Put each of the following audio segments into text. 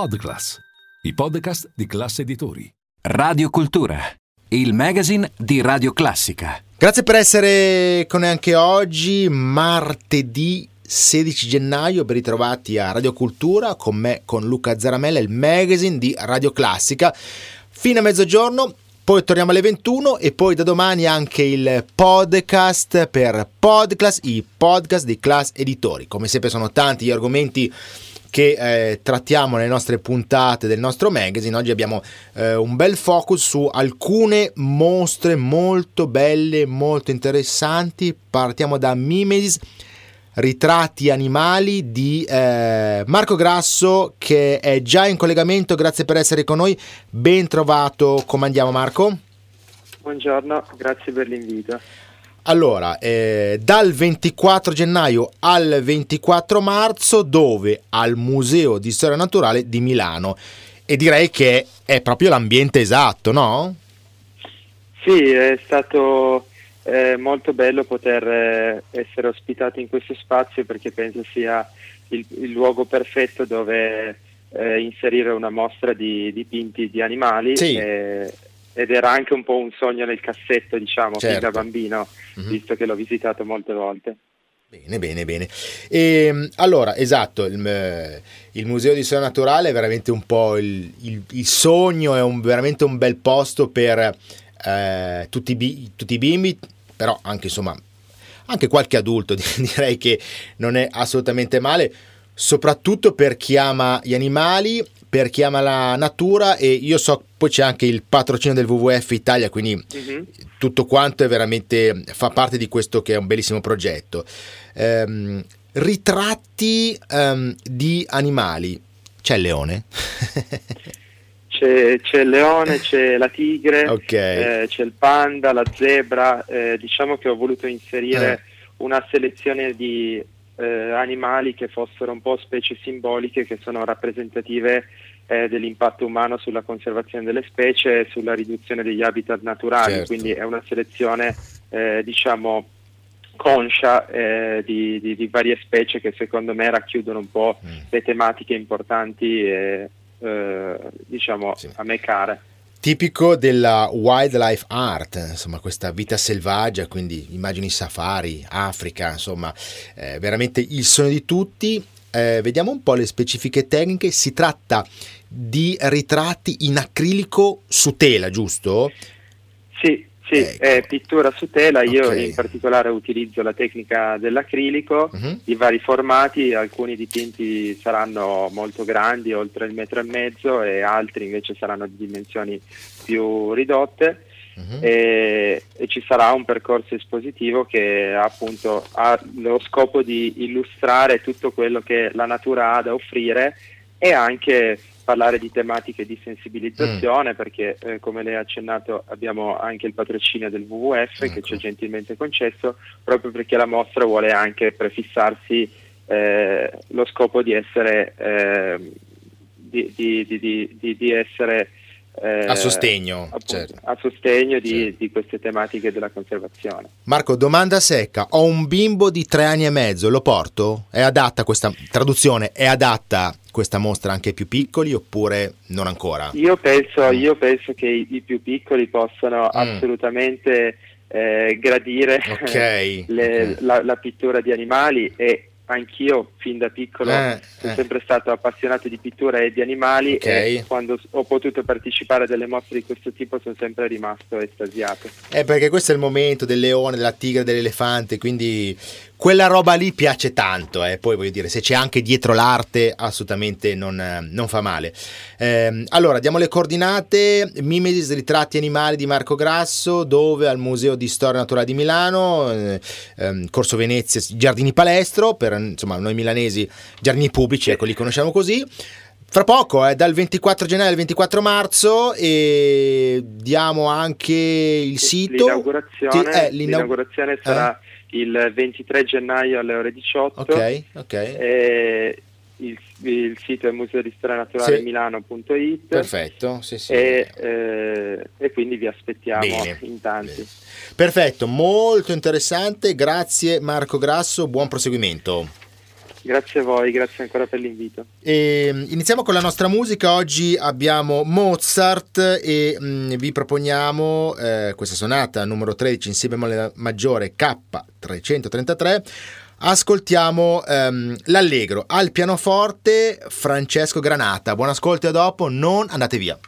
Podclass, i podcast di classe editori. Radio Cultura, il magazine di Radio Classica. Grazie per essere con noi anche oggi, martedì 16 gennaio, ben ritrovati a Radio Cultura con me, con Luca Zaramella, il magazine di Radio Classica. Fino a mezzogiorno, poi torniamo alle 21 e poi da domani anche il podcast per Podclass, i podcast di Class Editori. Come sempre sono tanti gli argomenti che eh, trattiamo nelle nostre puntate del nostro magazine. Oggi abbiamo eh, un bel focus su alcune mostre molto belle, molto interessanti. Partiamo da Mimesis ritratti animali di eh, Marco Grasso che è già in collegamento. Grazie per essere con noi. Ben trovato. Come Marco? Buongiorno, grazie per l'invito. Allora, eh, dal 24 gennaio al 24 marzo, dove? Al Museo di Storia Naturale di Milano. E direi che è proprio l'ambiente esatto, no? Sì, è stato eh, molto bello poter eh, essere ospitati in questo spazio perché penso sia il, il luogo perfetto dove eh, inserire una mostra di dipinti di animali. Sì. E, ed era anche un po' un sogno nel cassetto, diciamo, fin Certo. da bambino, Mhm. visto che l'ho visitato molte volte. Bene, bene, bene. E, allora, esatto, il, eh, il Museo di Storia Naturale è veramente un po' il, il- il sogno, è un- veramente un bel posto per eh, tutti, i tutti i bimbi, però anche insomma, anche qualche adulto direi che non è assolutamente male, soprattutto per chi ama gli animali, per chi ama la natura e io so, poi c'è anche il patrocinio del WWF Italia, quindi Mhm. tutto quanto è veramente fa parte di questo che è un bellissimo progetto. Ehm, ritratti ehm, di animali. C'è il leone? C'è, c'è il leone, c'è la tigre, Ok. eh, c'è il panda, la zebra. eh, diciamo che ho voluto inserire Eh. una selezione di eh, animali che fossero un po' specie simboliche, che sono rappresentative eh, dell'impatto umano sulla conservazione delle specie e sulla riduzione degli habitat naturali. Certo. Quindi è una selezione, eh, diciamo, conscia eh, di, di- di varie specie che secondo me racchiudono un po' Mm. le tematiche importanti e eh, diciamo Sì. a me care. Tipico della wildlife art, insomma, questa vita selvaggia, quindi immagini safari, Africa, insomma, eh, veramente il sogno di tutti. Eh, vediamo un po' le specifiche tecniche. Si tratta di ritratti in acrilico su tela, giusto? Sì, sì, Ecco. è pittura su tela, io Ok. in particolare utilizzo la tecnica dell'acrilico Mhm. di vari formati, alcuni dipinti saranno molto grandi, oltre il metro e mezzo, e altri invece saranno di dimensioni più ridotte. Mhm. e, e ci sarà un percorso espositivo che appunto ha lo scopo di illustrare tutto quello che la natura ha da offrire e anche parlare di tematiche di sensibilizzazione perché eh, come lei ha accennato abbiamo anche il patrocinio del WWF che Ecco. ci è gentilmente concesso proprio perché la mostra vuole anche prefissarsi eh, lo scopo di essere eh, di, di- di- di- di- di essere eh, A sostegno, appunto, certo. a sostegno di, Certo. di queste tematiche della conservazione. Marco, domanda secca. Ho un bimbo di tre anni e mezzo, lo porto? È adatta questa traduzione? È adatta questa mostra anche ai più piccoli oppure non ancora? Io penso, Mm. io penso che i, i più piccoli possano assolutamente eh, gradire Ok, le- ok. La, la pittura di animali e anch'io fin da piccolo Eh, sono eh. sempre stato appassionato di pittura e di animali Ok. e quando ho potuto partecipare a delle mostre di questo tipo sono sempre rimasto estasiato. Eh, perché questo è il momento del leone, della tigre, dell'elefante, quindi quella roba lì piace tanto. Eh. Poi voglio dire, se c'è anche dietro l'arte, assolutamente non, eh, non fa male. Ehm, allora, diamo le coordinate: Mimesis Ritratti Animali di Marco Grasso, dove al Museo di Storia Naturale di Milano, eh, ehm, Corso Venezia, Giardini Palestro, per insomma noi milanesi, giardini pubblici, ecco, li conosciamo così. fra poco, eh, dal 24 gennaio al 24 marzo e diamo anche il sito. L'inaugurazione, Sì, eh, l'inaug- l'inaugurazione sarà il 23 gennaio alle ore 18. Ok, ok. Il, il sito è museo di storia naturale Sì. milano.it Perfetto, sì, sì. e, eh, e quindi vi aspettiamo Bene, in tanti. bene. Perfetto, molto interessante. Grazie Marco Grasso, buon proseguimento. Grazie a voi, grazie ancora per l'invito. E, mm, iniziamo con la nostra musica. Oggi abbiamo Mozart e mm, vi proponiamo eh, questa sonata numero 13 in Si bemolle maggiore K333. Ascoltiamo ehm, l'allegro al pianoforte Francesco Granata. Buon ascolto e a dopo, non andate via.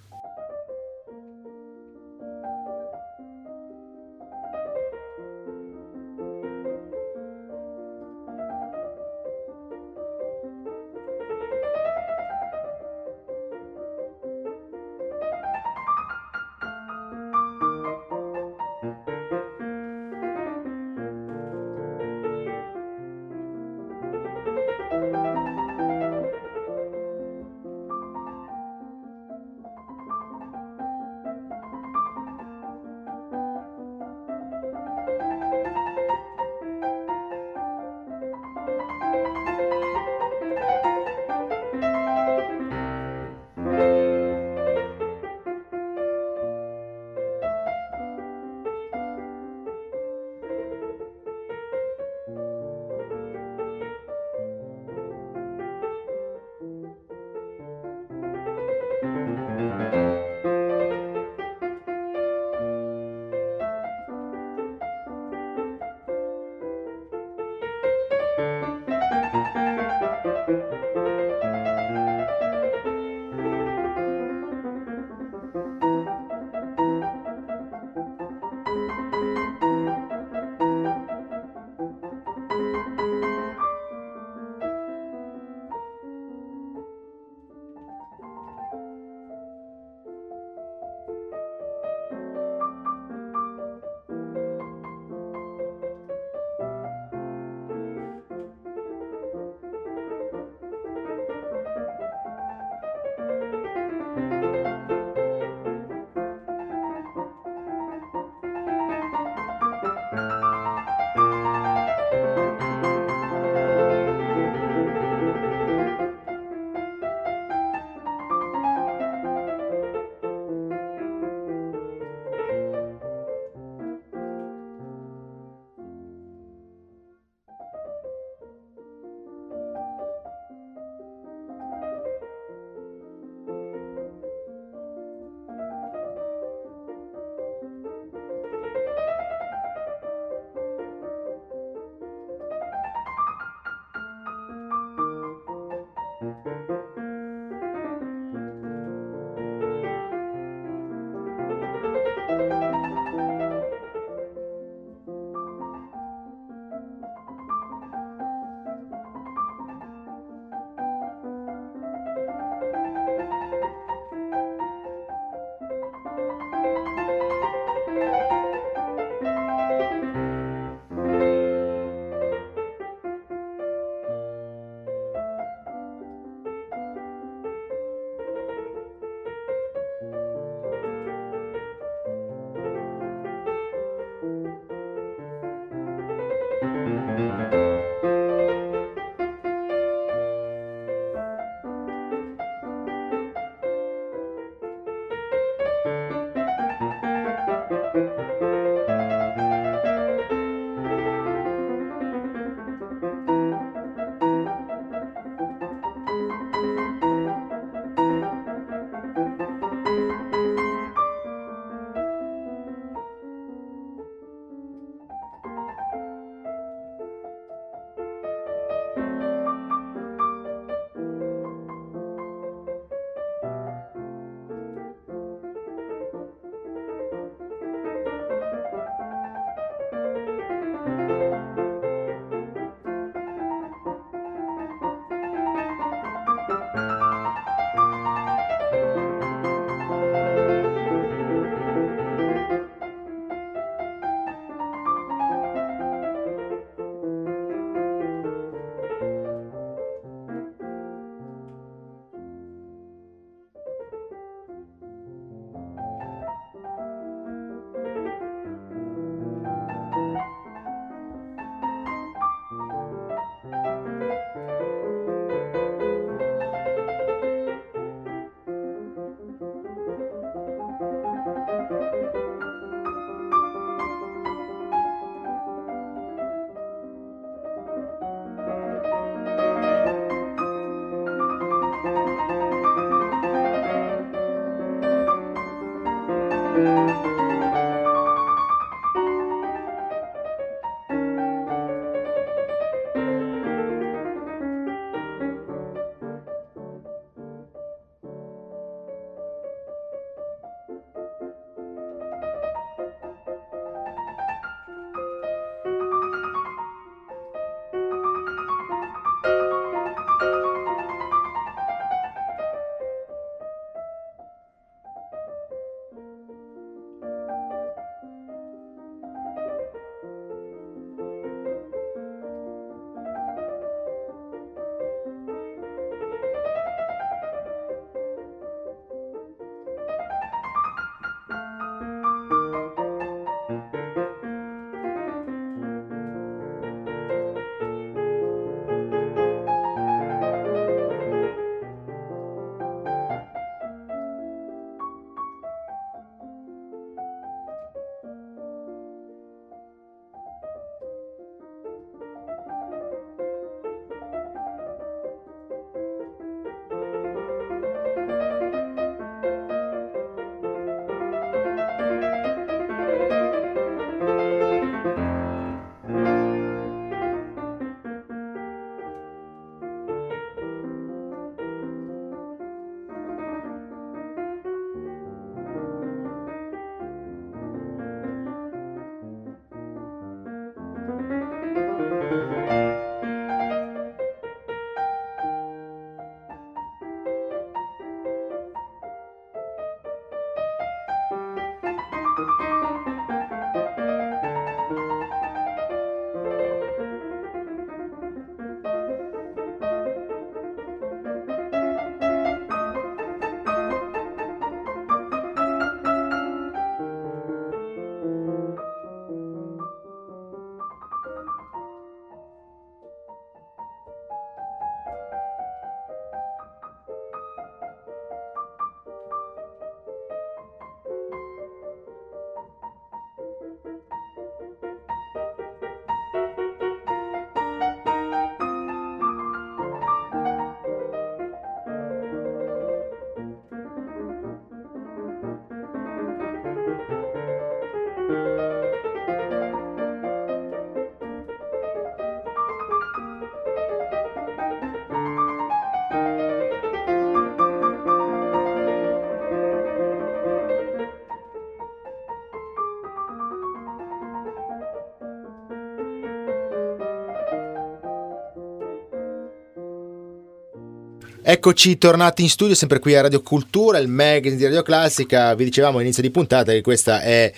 Eccoci tornati in studio, sempre qui a Radio Cultura, il magazine di Radio Classica. Vi dicevamo all'inizio di puntata che questa è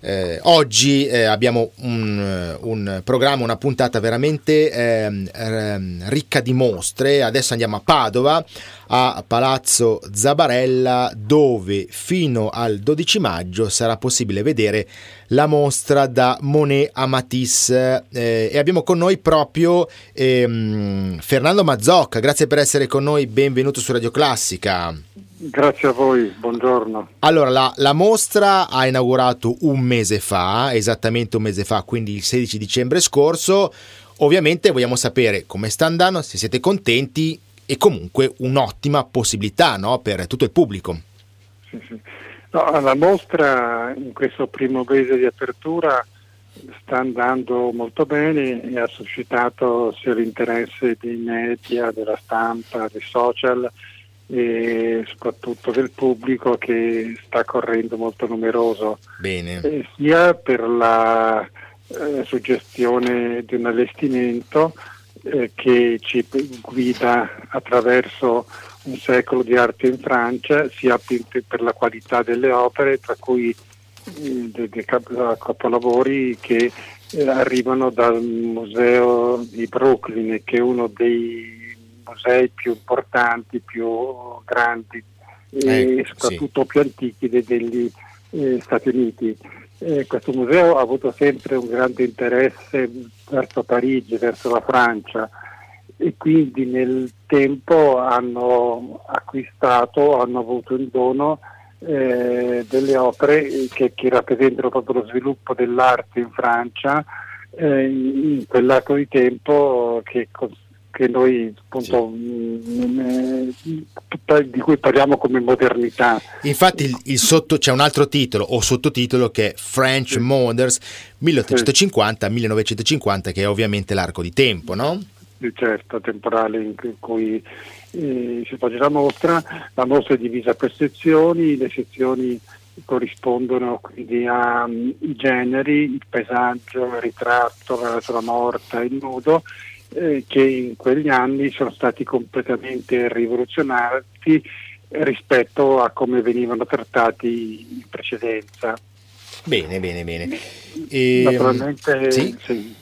eh, oggi eh, abbiamo un, eh, un, programma, una puntata veramente eh, ricca di mostre. Adesso andiamo a Padova, a Palazzo Zabarella, dove fino al 12 maggio sarà possibile vedere la mostra da Monet a Matisse. Eh, e abbiamo con noi proprio ehm, Fernando Mazzocca. Grazie per essere con noi, benvenuto su Radio Classica. Grazie a voi, buongiorno. Allora, la, la, mostra ha inaugurato un mese fa, esattamente un mese fa, quindi il 16 dicembre scorso. Ovviamente vogliamo sapere come sta andando, se siete contenti e comunque un'ottima possibilità no, per tutto il pubblico. Sì, sì. No, la mostra in questo primo mese di apertura sta andando molto bene e ha suscitato sia l'interesse dei media, della stampa, dei social e soprattutto del pubblico che sta correndo molto numeroso, eh, sia per la eh, suggestione di un allestimento eh, che ci guida attraverso un secolo di arte in Francia, sia per la qualità delle opere, tra cui dei, dei capolavori che eh, arrivano dal museo di Brooklyn, che è uno dei musei più importanti, più grandi e ecco, soprattutto sì. più antichi degli eh, Stati Uniti. Eh, questo museo ha avuto sempre un grande interesse verso Parigi, verso la Francia e quindi nel tempo hanno acquistato, hanno avuto in dono eh, delle opere che, che, rappresentano proprio lo sviluppo dell'arte in Francia eh, in quell'arco di tempo che che noi appunto sì. mh, mm, di cui parliamo come modernità. Infatti il, il sotto, c'è un altro titolo o sottotitolo che è French sì. Moders 1850-1950 che è ovviamente l'arco di tempo, no? Sì, certo, temporale in cui eh, si svolge la mostra. La mostra è divisa per sezioni, le sezioni corrispondono quindi ai generi, il paesaggio, il ritratto, la natura morta, il nudo, eh, che in quegli anni sono stati completamente rivoluzionati rispetto a come venivano trattati in precedenza. Bene, bene, bene. E, Naturalmente sì. Sì.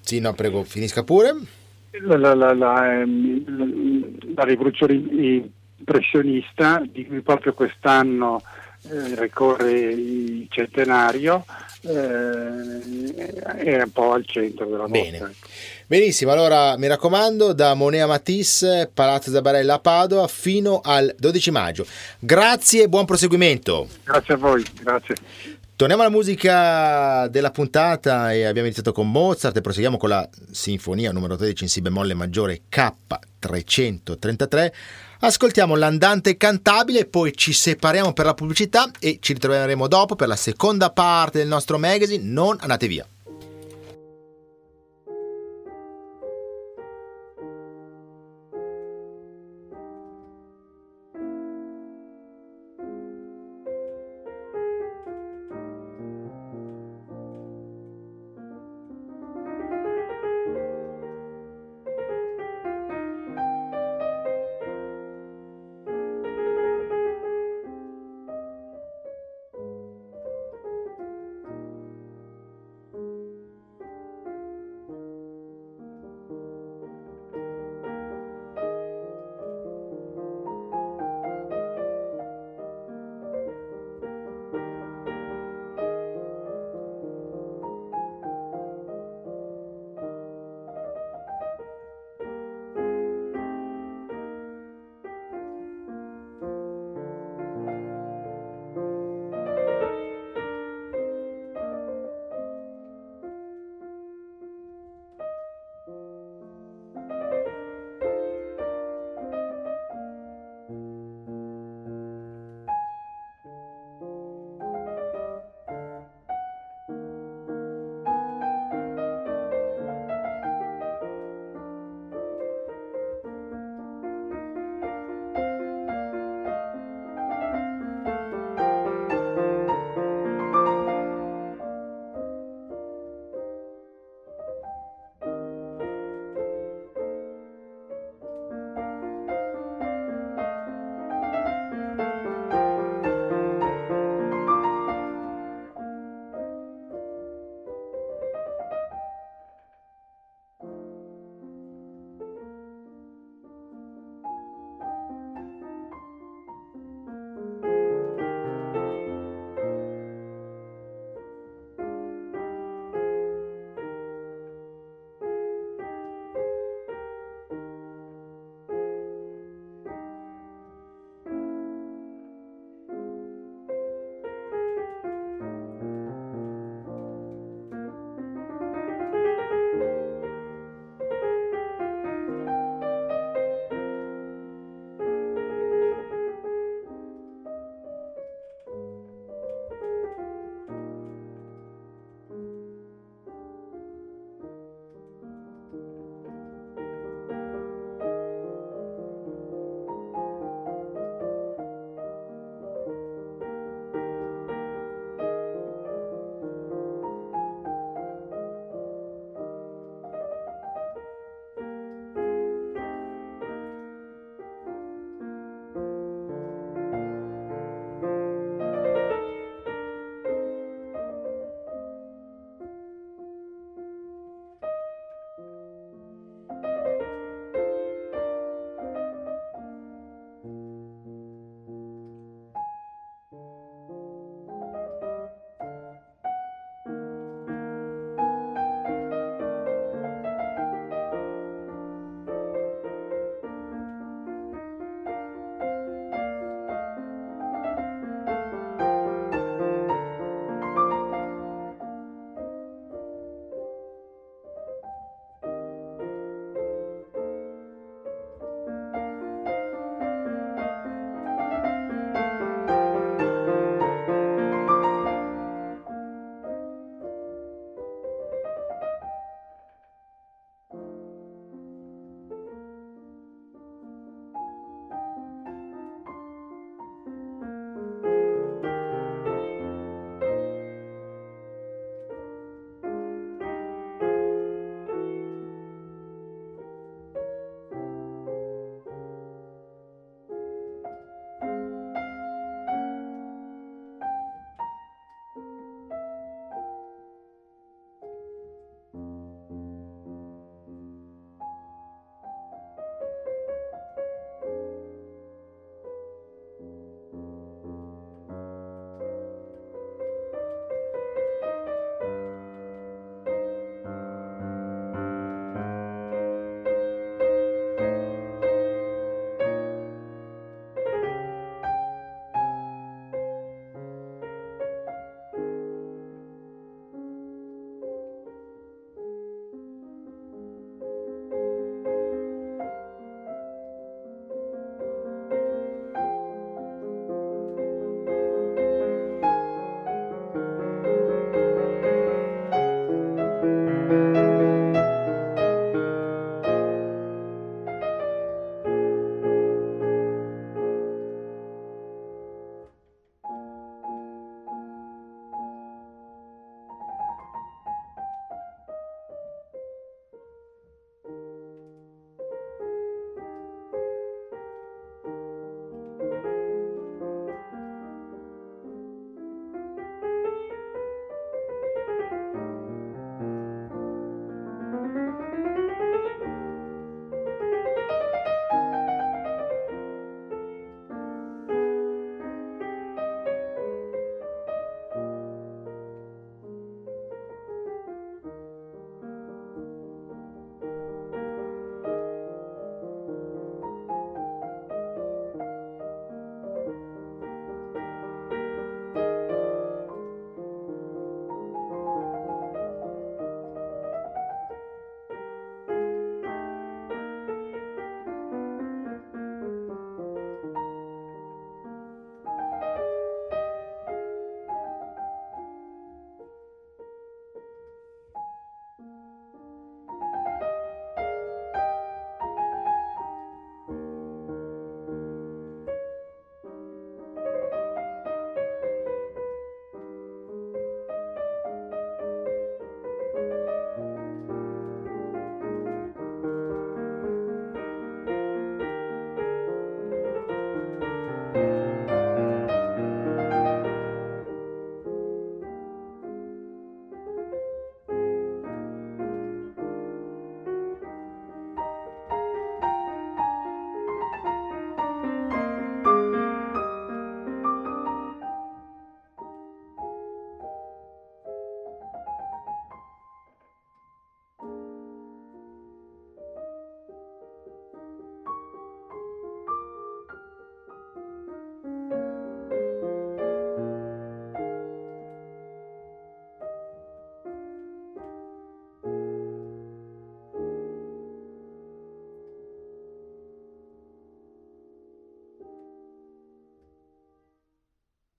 sì, no, prego, finisca pure. La, la, la, la, ehm, la rivoluzione impressionista di cui proprio quest'anno eh, ricorre il centenario eh, è un po' al centro della Bene. Benissimo, allora mi raccomando da Monea Matisse, Palazzo Zabarella a Padova fino al 12 maggio. Grazie e buon proseguimento. Grazie a voi, grazie. Torniamo alla musica della puntata e abbiamo iniziato con Mozart e proseguiamo con la sinfonia numero 13 in Si bemolle maggiore K333 Ascoltiamo l'andante cantabile, poi ci separiamo per la pubblicità e ci ritroveremo dopo per la seconda parte del nostro magazine. Non andate via.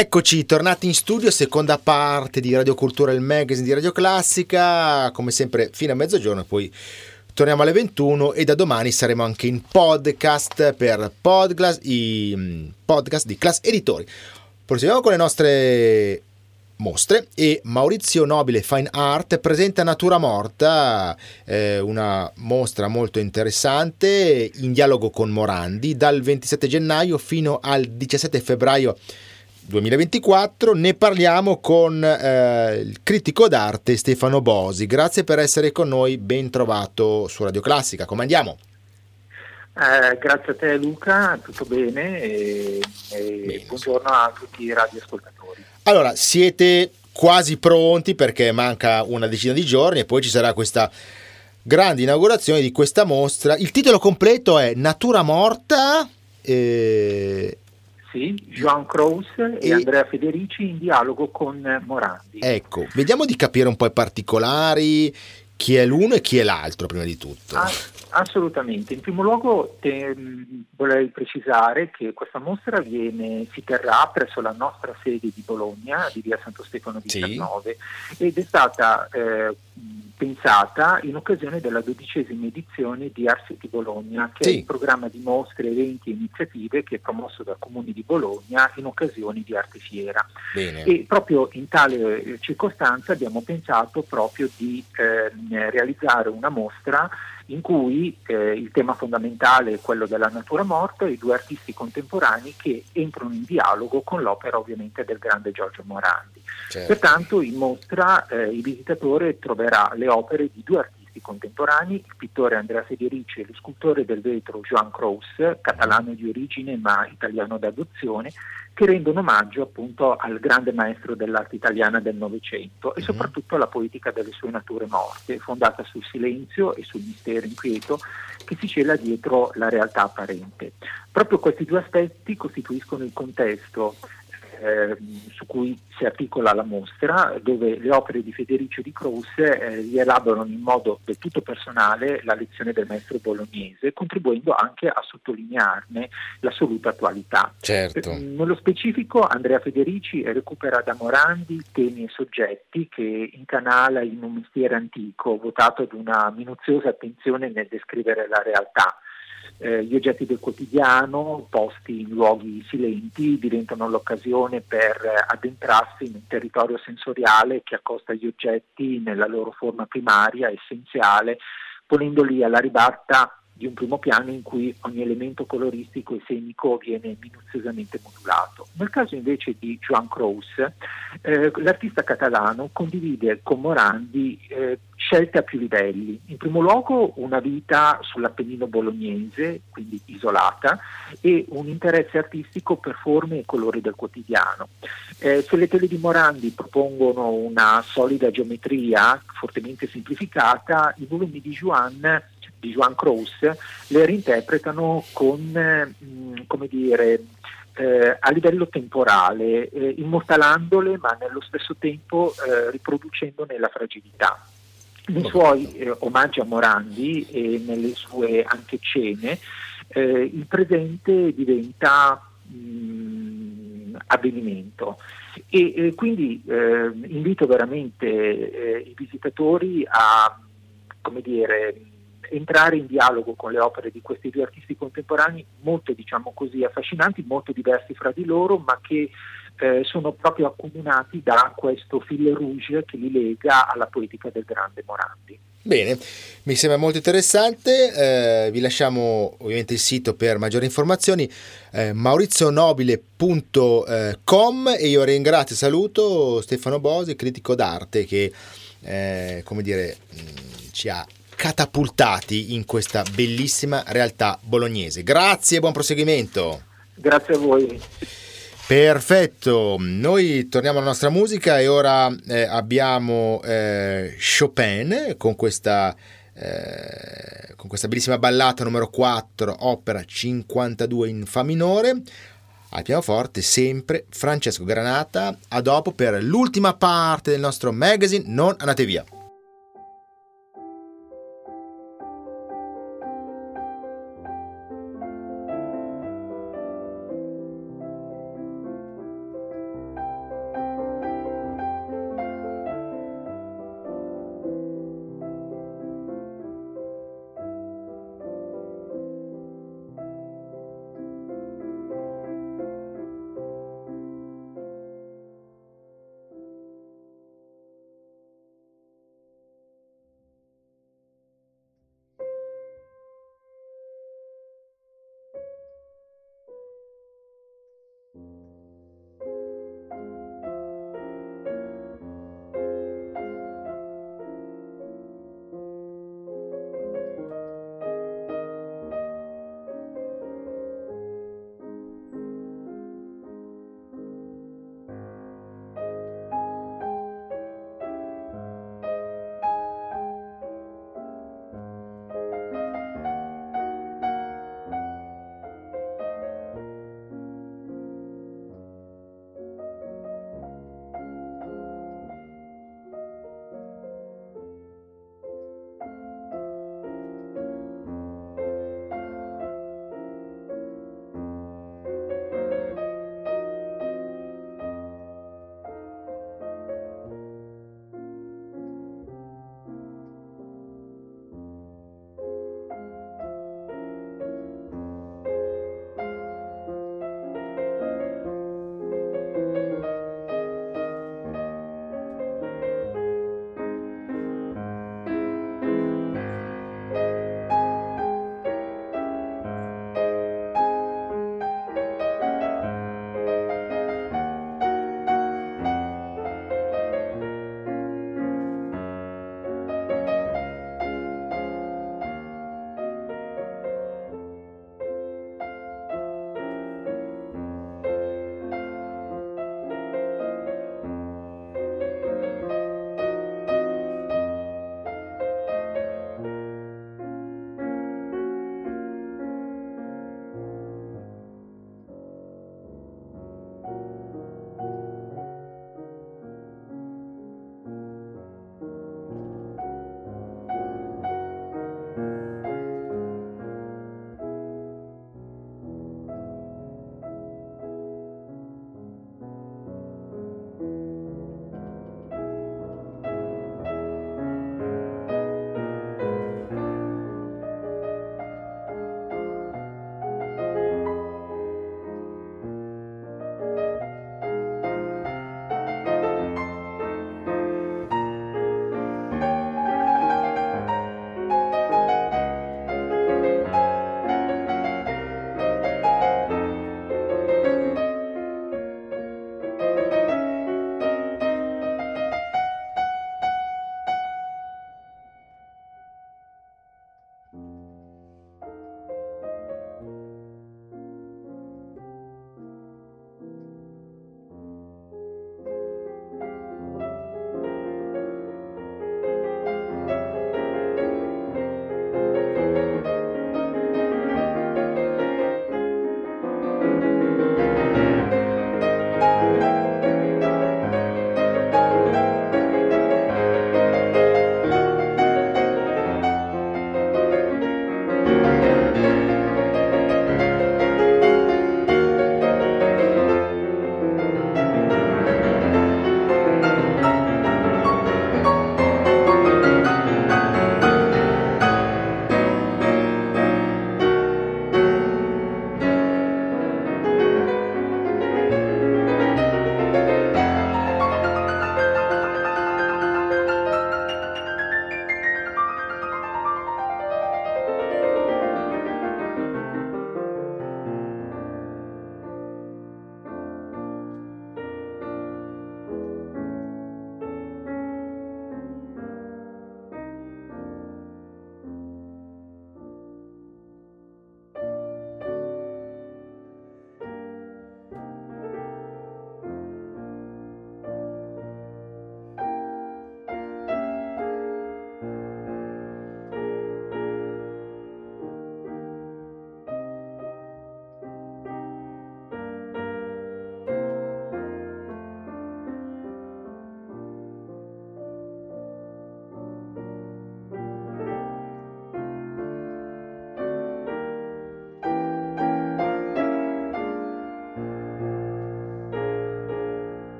Eccoci, tornati in studio, seconda parte di Radio Cultura, il magazine di Radio Classica, come sempre fino a mezzogiorno, poi torniamo alle 21 e da domani saremo anche in podcast per podcast, i mm, podcast di Class Editori. Proseguiamo con le nostre mostre e Maurizio Nobile Fine Art presenta Natura Morta, eh, una mostra molto interessante in dialogo con Morandi dal 27 gennaio fino al 17 febbraio 2024 ne parliamo con eh, il critico d'arte Stefano Bosi. Grazie per essere con noi, ben trovato su Radio Classica. Come andiamo? Eh, grazie a te Luca, tutto bene e, e bene, buongiorno a tutti i radioascoltatori. Allora, siete quasi pronti perché manca una decina di giorni e poi ci sarà questa grande inaugurazione di questa mostra. Il titolo completo è Natura Morta. Eh, sì, Joan Kraus e, e, Andrea Federici in dialogo con Morandi. Ecco, vediamo di capire un po' i particolari, chi è l'uno e chi è l'altro prima di tutto. Assolutamente, in primo luogo te, vorrei precisare che questa mostra viene, si terrà presso la nostra sede di Bologna, di via Santo Stefano 19, sì. ed è stata eh, pensata in occasione della dodicesima edizione di Art City Bologna, che sì. è il programma di mostre, eventi e iniziative che è promosso dal Comune di Bologna in occasione di Arte Fiera. Bene. E proprio in tale eh, circostanza abbiamo pensato proprio di eh, realizzare una mostra in cui eh, il tema fondamentale è quello della natura morta e i due artisti contemporanei che entrano in dialogo con l'opera ovviamente del grande Giorgio Morandi. Certo. Pertanto in mostra eh, il visitatore troverà le opere di due artisti contemporanei, il pittore Andrea Federici e lo scultore del vetro Joan Kraus, catalano di origine ma italiano d'adozione, che rendono omaggio appunto al grande maestro dell'arte italiana del Novecento e mhm. soprattutto alla poetica delle sue nature morte, fondata sul silenzio e sul mistero inquieto che si cela dietro la realtà apparente. Proprio questi due aspetti costituiscono il contesto eh, su cui si articola la mostra, dove le opere di Federico di Cruz eh, rielaborano in modo del tutto personale la lezione del maestro bolognese, contribuendo anche a sottolinearne l'assoluta attualità. Certo. Eh, nello specifico Andrea Federici recupera da Morandi temi e soggetti che incanala in un mestiere antico, votato ad una minuziosa attenzione nel descrivere la realtà eh, gli oggetti del quotidiano posti in luoghi silenti diventano l'occasione per addentrarsi in un territorio sensoriale che accosta gli oggetti nella loro forma primaria, essenziale, ponendoli alla ribalta di un primo piano in cui ogni elemento coloristico e scenico viene minuziosamente modulato. Nel caso invece di Joan Kraus, eh, l'artista catalano condivide con Morandi eh, scelte a più livelli. In primo luogo una vita sull'Appennino bolognese, quindi isolata, e un interesse artistico per forme e colori del quotidiano. Eh, se le tele di Morandi propongono una solida geometria fortemente semplificata, i volumi di Joan di Joan Kraus le reinterpretano con, mh, come dire, eh, a livello temporale, eh, immortalandole ma nello stesso tempo eh, riproducendone la fragilità. Nei suoi eh, omaggi a Morandi e nelle sue anche cene, eh, il presente diventa mh, avvenimento e eh, quindi invito veramente i visitatori a come dire, entrare in dialogo con le opere di questi due artisti contemporanei molto diciamo così affascinanti, molto diversi fra di loro, ma che eh, sono proprio accomunati da questo fil rouge che li lega alla poetica del grande Morandi. Bene, mi sembra molto interessante, eh, vi lasciamo ovviamente il sito per maggiori informazioni eh, maurizionobile.com e io ringrazio e saluto Stefano Bosi, critico d'arte che eh, come dire, mh, ci ha catapultati in questa bellissima realtà bolognese. Grazie e buon proseguimento. Grazie a voi. Perfetto, noi torniamo alla nostra musica e ora eh, abbiamo eh, Chopin con questa, eh, con questa bellissima ballata numero 4, opera 52 in Fa minore. Al pianoforte sempre Francesco Granata. A dopo per l'ultima parte del nostro magazine. Non andate via.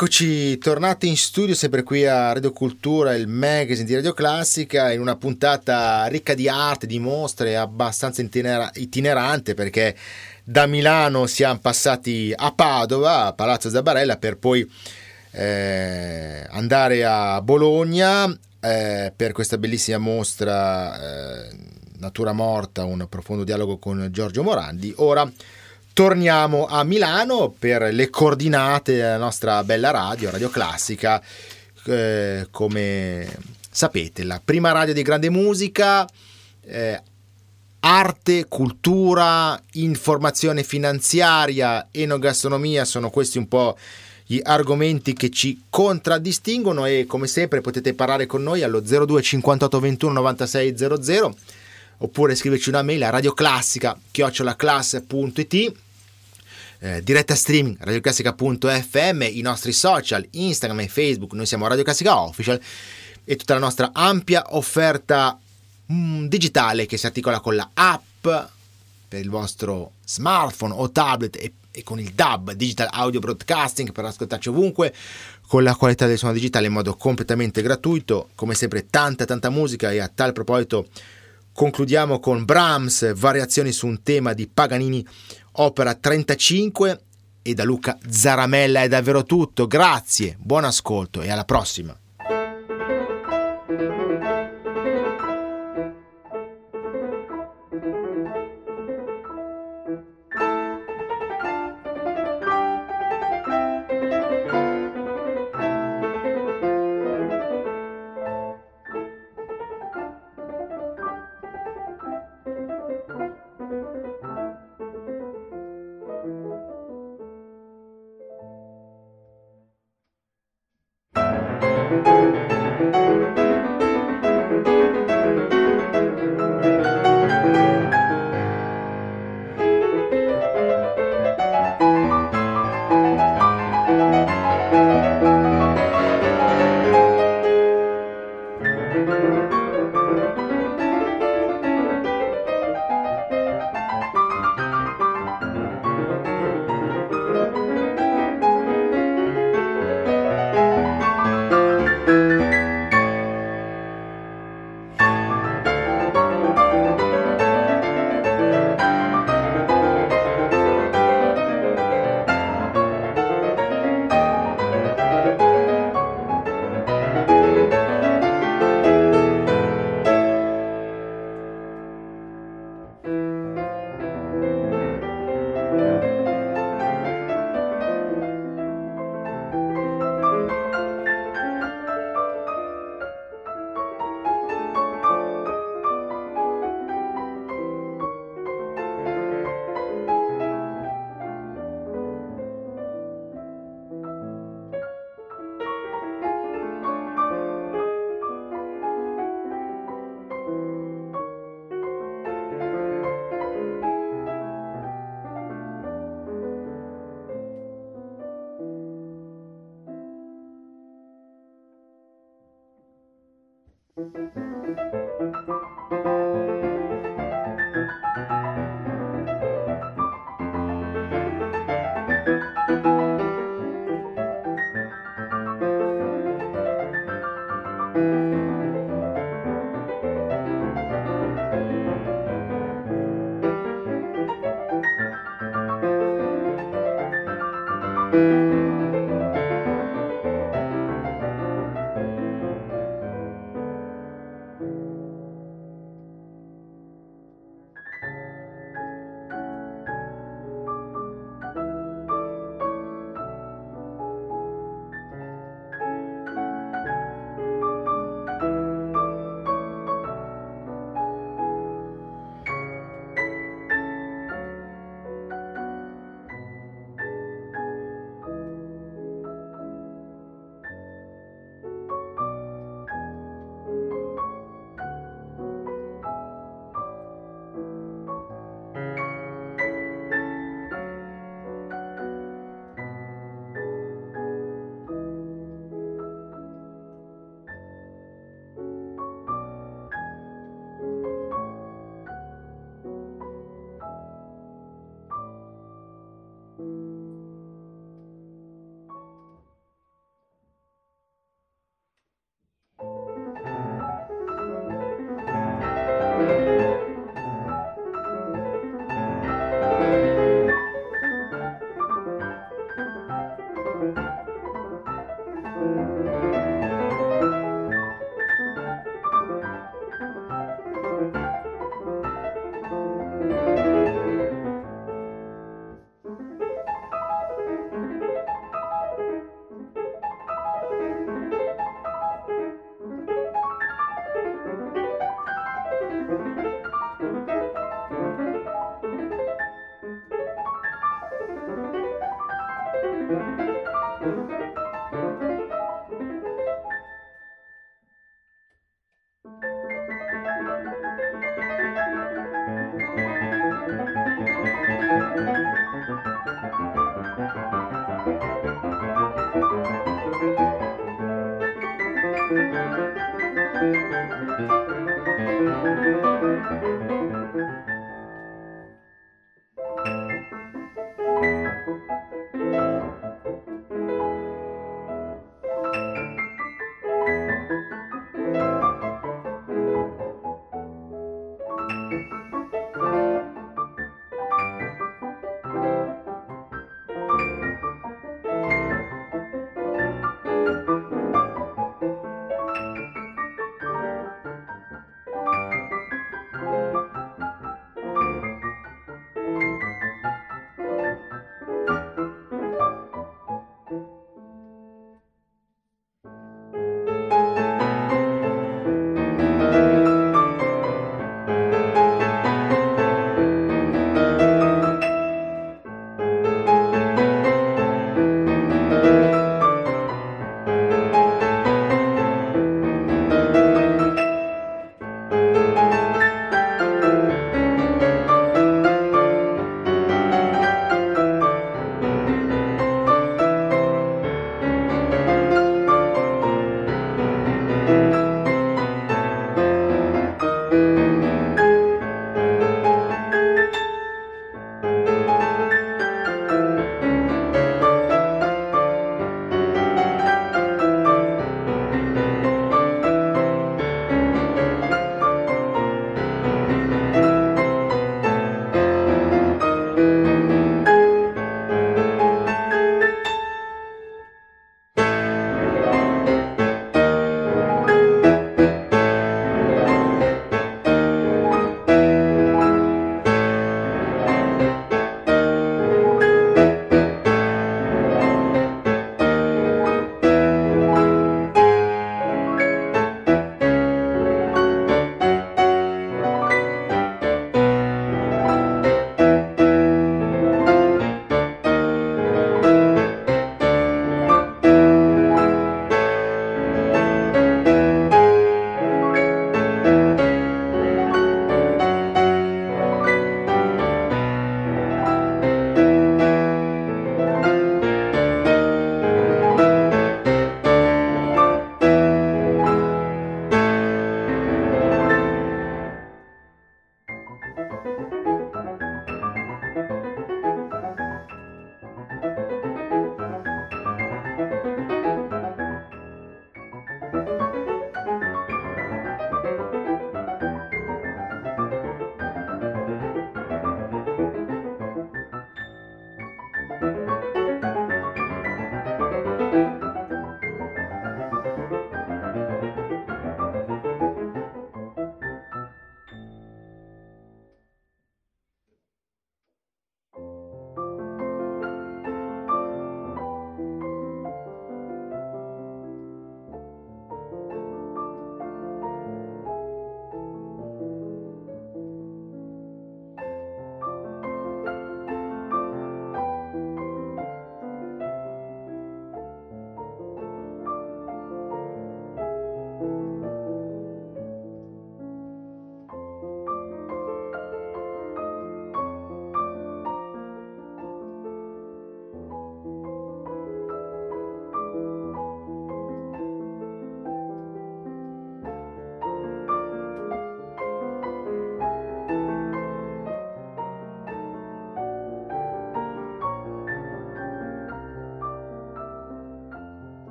Eccoci, tornati in studio sempre qui a Radio Cultura, il magazine di Radio Classica, in una puntata ricca di arte, di mostre, abbastanza itinera- itinerante perché da Milano siamo passati a Padova, a Palazzo Zabarella, per poi eh, andare a Bologna eh, per questa bellissima mostra eh, Natura Morta, un profondo dialogo con Giorgio Morandi. Ora torniamo a Milano per le coordinate della nostra bella radio, Radio Classica. Eh, come sapete, la prima radio di grande musica, eh, arte, cultura, informazione finanziaria, enogastronomia sono questi un po' gli argomenti che ci contraddistinguono e come sempre potete parlare con noi allo 02 58 21 96 00 oppure scriverci una mail a radioclassica chiocciolaclass.it eh, diretta streaming radioclassica.fm, i nostri social, Instagram e Facebook, noi siamo Radio Classica Official e tutta la nostra ampia offerta mm, digitale che si articola con la app per il vostro smartphone o tablet e, e con il DAB, Digital Audio Broadcasting, per ascoltarci ovunque con la qualità del suono digitale in modo completamente gratuito, come sempre tanta tanta musica e a tal proposito concludiamo con Brahms, variazioni su un tema di Paganini opera 35 e da Luca Zaramella è davvero tutto. Grazie, buon ascolto e alla prossima.